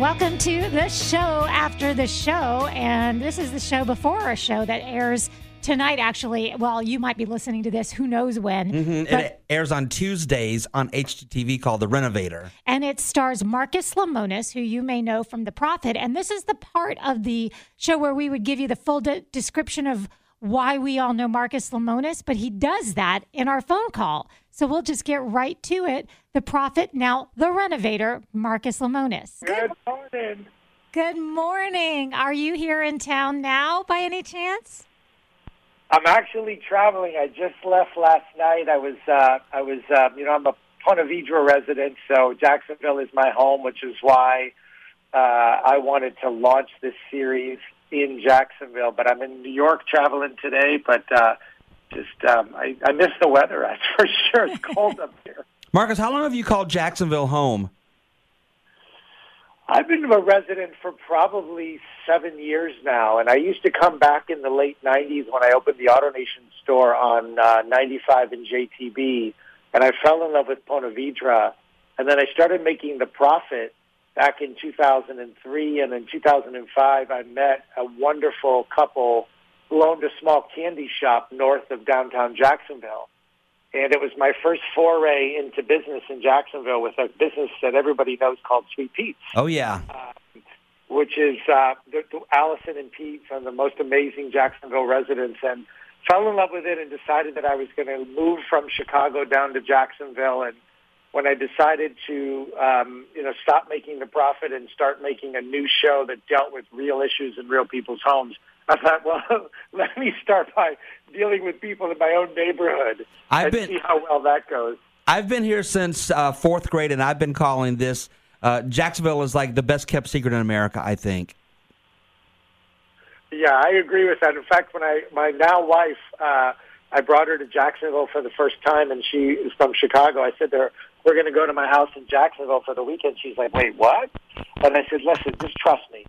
Welcome to the show after the show. And this is the show before a show that airs tonight, actually. Well, you might be listening to this, who knows when. Mm-hmm. But- It airs on Tuesdays on HGTV called The Renovator. and it stars Marcus Lemonis, who you may know from The Profit. And this is the part of the show where we would give you the full de- description of why we all know Marcus Lemonis, but he does that in our phone call. So we'll just get right to it. The Profit, now the Renovator, Marcus Lemonis. Good morning. Good morning. Are you here in town now by any chance? I'm actually traveling. I just left last night. I was, uh, I was, uh, you know, I'm a Ponte Vedra resident, so Jacksonville is my home, which is why uh, I wanted to launch this series in Jacksonville. But I'm in New York traveling today. But uh, just, um, I, I miss the weather. That's for sure. It's cold up here. Marcus, how long have you called Jacksonville home? I've been a resident for probably seven years now, and I used to come back in the late '90s when I opened the AutoNation store on uh, 95 and JTB, and I fell in love with Ponte Vedra, and then I started making the profit back in 2003, and in 2005 I met a wonderful couple who owned a small candy shop north of downtown Jacksonville. And it was my first foray into business in Jacksonville with a business that everybody knows called Sweet Pete's Oh, yeah. Uh, which is uh, Allison and Pete are the most amazing Jacksonville residents, and fell in love with it and decided that I was going to move from Chicago down to Jacksonville. And when I decided to, um, you know, stop making the profit and start making a new show that dealt with real issues in real people's homes, I thought, well, let me start by dealing with people in my own neighborhood I've and been- see how well that goes. I've been here since uh, fourth grade, and I've been calling this uh, Jacksonville is like the best kept secret in America, I think. Yeah, I agree with that. In fact, when I my now wife, uh, I brought her to Jacksonville for the first time, and she is from Chicago. I said to her, "We're going to go to my house in Jacksonville for the weekend." She's like, "Wait, what?" And I said, "Listen, just trust me.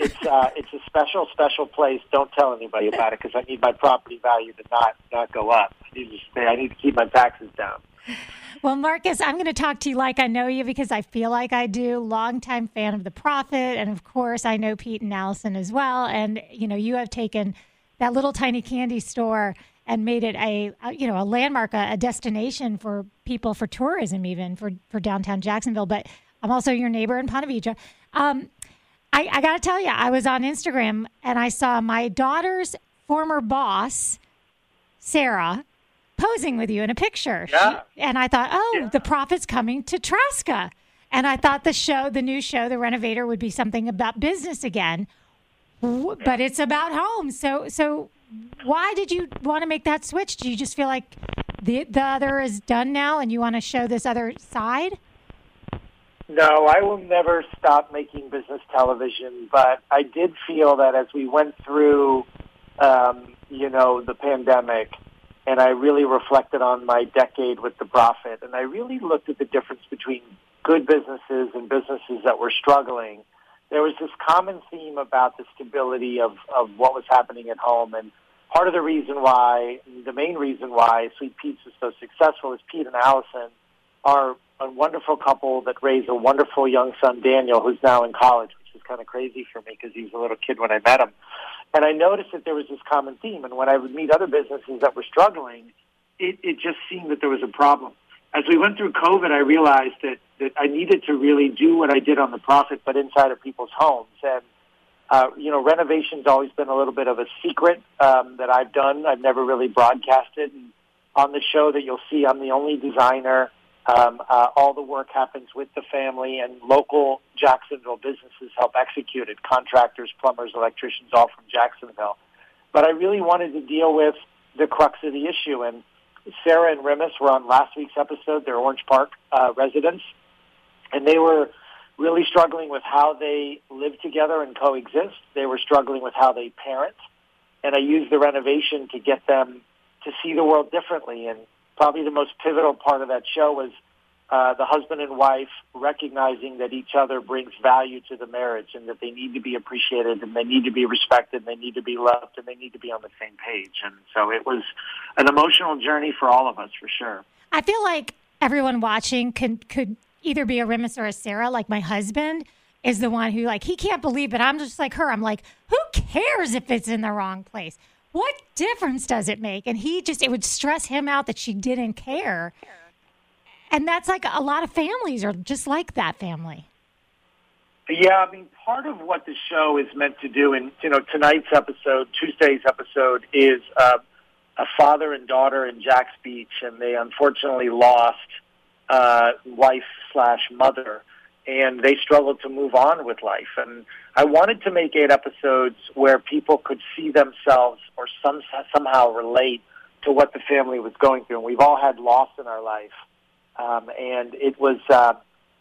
It's uh, it's a special, special place. Don't tell anybody about it because I need my property value to not not go up. I need to stay. I need to keep my taxes down." Well, Marcus, I'm going to talk to you like I know you because I feel like I do. Longtime fan of the Profit, and of course, I know Pete and Allison as well. And you know, you have taken that little tiny candy store and made it a, a you know a landmark, a, a destination for people for tourism, even for for downtown Jacksonville. But I'm also your neighbor in Ponte Vedra. Um, I, I got to tell you, I was on Instagram and I saw my daughter's former boss, Sarah, posing with you in a picture. Yeah. She- and I thought, oh, Yeah. the Profit's coming to Traska. And I thought the show, the new show, The Renovator, would be something about business again. But it's about home. So, so why did you want to make that switch? Do you just feel like the the other is done now, and you want to show this other side? No, I will never stop making business television, but I did feel that as we went through, um, you know, the pandemic, and I really reflected on my decade with the Profit, and I really looked at the difference between good businesses and businesses that were struggling. There was this common theme about the stability of, of what was happening at home, and part of the reason why, the main reason why Sweet Pete's is so successful is Pete and Allison are a wonderful couple that raised a wonderful young son, Daniel, who's now in college, which is kind of crazy for me because he was a little kid when I met him. And I noticed that there was this common theme. And when I would meet other businesses that were struggling, it, it just seemed that there was a problem. As we went through COVID, I realized that, that I needed to really do what I did on the profit, but inside of people's homes. And, uh, you know, renovation's always been a little bit of a secret um, that I've done. I've never really broadcasted. And on the show that you'll see, I'm the only designer. Um, uh, all the work happens with the family, and local Jacksonville businesses help execute it. Contractors, plumbers, electricians, all from Jacksonville. But I really wanted to deal with the crux of the issue. And Sarah and Remus were on last week's episode. They're Orange Park uh, residents, and they were really struggling with how they live together and coexist. They were struggling with how they parent, and I used the renovation to get them to see the world differently. And probably the most pivotal part of that show was uh, the husband and wife recognizing that each other brings value to the marriage and that they need to be appreciated and they need to be respected and they need to be loved and they need to be on the same page. And so it was an emotional journey for all of us, for sure. I feel like everyone watching could could either be a Remus or a Sarah, like my husband. is the one who like he can't believe it. I'm just like her. I'm like, who cares if it's in the wrong place? What difference does it make? And he just it would stress him out that she didn't care. And that's like a lot of families are just like that family. Yeah, I mean, part of what the show is meant to do, and you know, tonight's episode, Tuesday's episode, is uh, a father and daughter in Jax Beach, and they unfortunately lost uh, wife slash mother, and they struggled to move on with life. And I wanted to make eight episodes where people could see themselves or some somehow relate to what the family was going through. And we've all had loss in our life, um, and it was. Uh,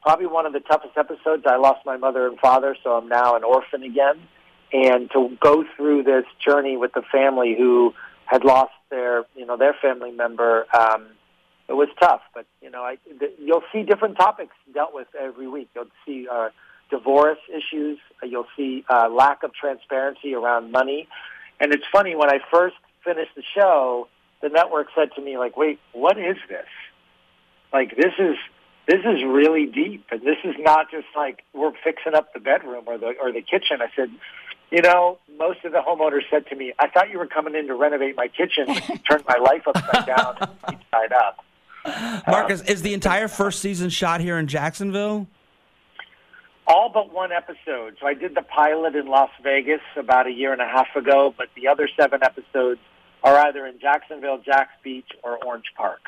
probably one of the toughest episodes. I lost my mother and father, so I'm now an orphan again. And to go through this journey with the family who had lost their, you know, their family member, um, it was tough. But you know, I, th- you'll see different topics dealt with every week. You'll see uh, divorce issues. Uh, you'll see uh, lack of transparency around money. And it's funny when I first finished the show, the network said to me, like, "Wait, what is this? Like, this is." this is really deep, and this is not just like we're fixing up the bedroom or the or the kitchen. I said, you know, most of the homeowners said to me, "I thought you were coming in to renovate my kitchen, turned my life upside down and side up." Marcus, um, is the entire first season shot here in Jacksonville? All but one episode. So I did the pilot in Las Vegas about a year and a half ago, but the other seven episodes are either in Jacksonville, Jax Beach, or Orange Park.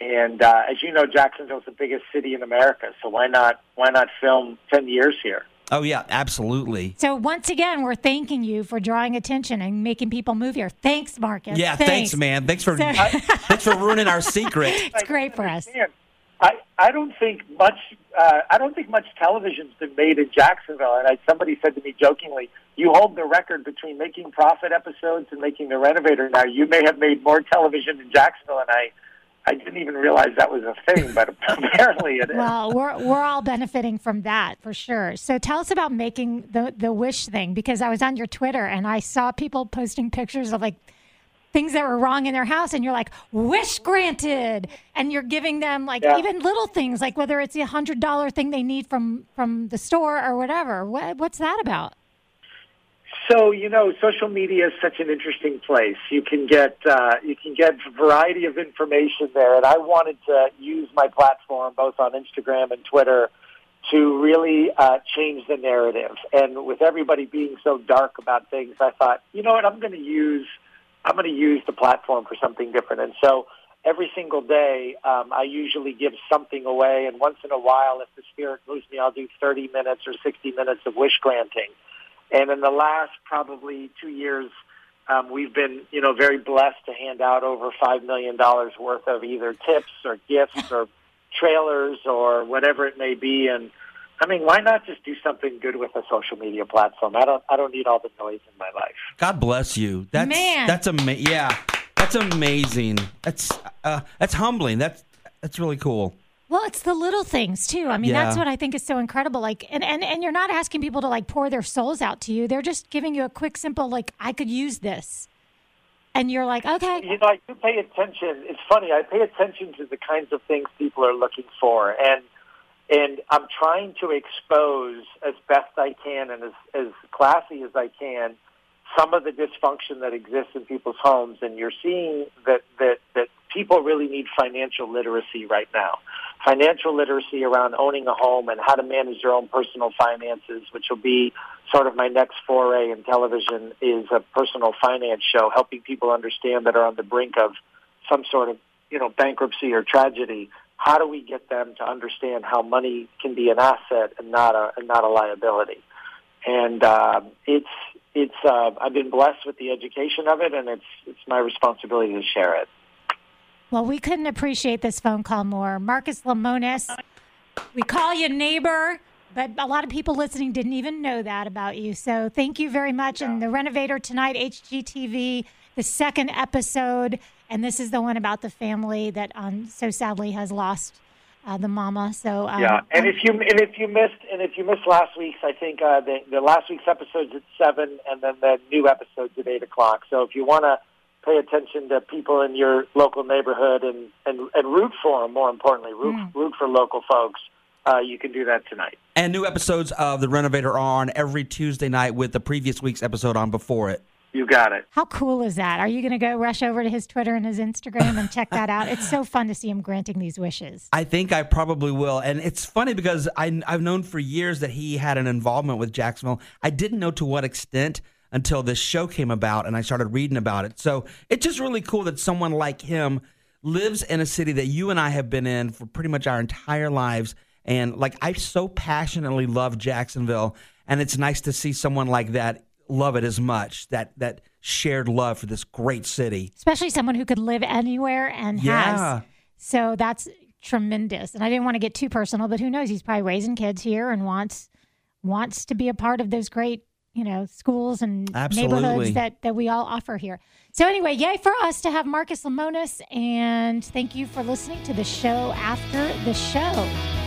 And uh, as you know, Jacksonville's the biggest city in America, so why not why not film ten years here? Oh yeah, absolutely. So once again, we're thanking you for drawing attention and making people move here. Thanks, Marcus. Yeah, thanks, thanks man. Thanks for so- thanks for ruining our secret. It's great for us. I, I don't think much uh, I don't think much television's been made in Jacksonville. And I, somebody said to me jokingly, "You hold the record between making profit episodes and making the Renovator. Now you may have made more television in Jacksonville." And I I didn't even realize that was a thing, but apparently it is. Well, we're we're all benefiting from that for sure. So tell us about making the the wish thing because I was on your Twitter and I saw people posting pictures of like things that were wrong in their house and you're like wish granted and you're giving them like yeah. even little things like whether it's a hundred dollar thing they need from from the store or whatever what, what's that about so you know, social media is such an interesting place. You can get uh, you can get a variety of information there, and I wanted to use my platform both on Instagram and Twitter to really uh, change the narrative. And with everybody being so dark about things, I thought, you know what, I'm going to use I'm going to use the platform for something different. And so every single day, um, I usually give something away. And once in a while, if the spirit moves me, I'll do 30 minutes or 60 minutes of wish granting. And in the last probably two years, um, we've been, you know, very blessed to hand out over five million dollars worth of either tips or gifts or trailers or whatever it may be. And I mean, why not just do something good with a social media platform? I don't, I don't need all the noise in my life. God bless you. That's Man. that's amazing. Yeah, that's amazing. That's uh, that's humbling. That's that's really cool. Well, it's the little things too. I mean, yeah. that's what I think is so incredible. Like, and, and and you're not asking people to like pour their souls out to you. They're just giving you a quick, simple, like, I could use this, and you're like, okay. You know, I do pay attention. It's funny. I pay attention to the kinds of things people are looking for, and and I'm trying to expose as best I can and as as classy as I can some of the dysfunction that exists in people's homes. And you're seeing that that that people really need financial literacy right now financial literacy around owning a home and how to manage their own personal finances, which will be sort of my next foray in television, is a personal finance show, helping people understand that are on the brink of some sort of you know bankruptcy or tragedy. How do we get them to understand how money can be an asset and not a and not a liability? And uh, it's it's uh, I've been blessed with the education of it, and it's it's my responsibility to share it. Well, we couldn't appreciate this phone call more. Marcus Lemonis, we call you neighbor, but a lot of people listening didn't even know that about you. So thank you very much. Yeah. And the Renovator tonight, HGTV, the second episode, and this is the one about the family that um, so sadly has lost uh, the mama. So um, yeah, and if you and if you missed and if you missed last week's, I think uh, the, the last week's episode's at seven, and then the new episode's at eight o'clock. So if you want to pay attention to people in your local neighborhood and, and, and root for them, more importantly, root, mm. root for local folks. uh, you can do that tonight. And new episodes of The Renovator are on every Tuesday night with the previous week's episode on before it. You got it. How cool is that? Are you going to go rush over to his Twitter and his Instagram and check that out? It's so fun to see him granting these wishes. I think I probably will. And it's funny because I, I've known for years that he had an involvement with Jacksonville. I didn't know to what extent until this show came about and I started reading about it. So it's just really cool that someone like him lives in a city that you and I have been in for pretty much our entire lives. And like, I so passionately love Jacksonville. And it's nice to see someone like that love it as much that that shared love for this great city especially someone who could live anywhere and Yeah. has so that's tremendous and i didn't want to get too personal but who knows he's probably raising kids here and wants wants to be a part of those great you know schools and Absolutely. neighborhoods that that we all offer here so anyway yay for us to have marcus lemonis and thank you for listening to the show after the show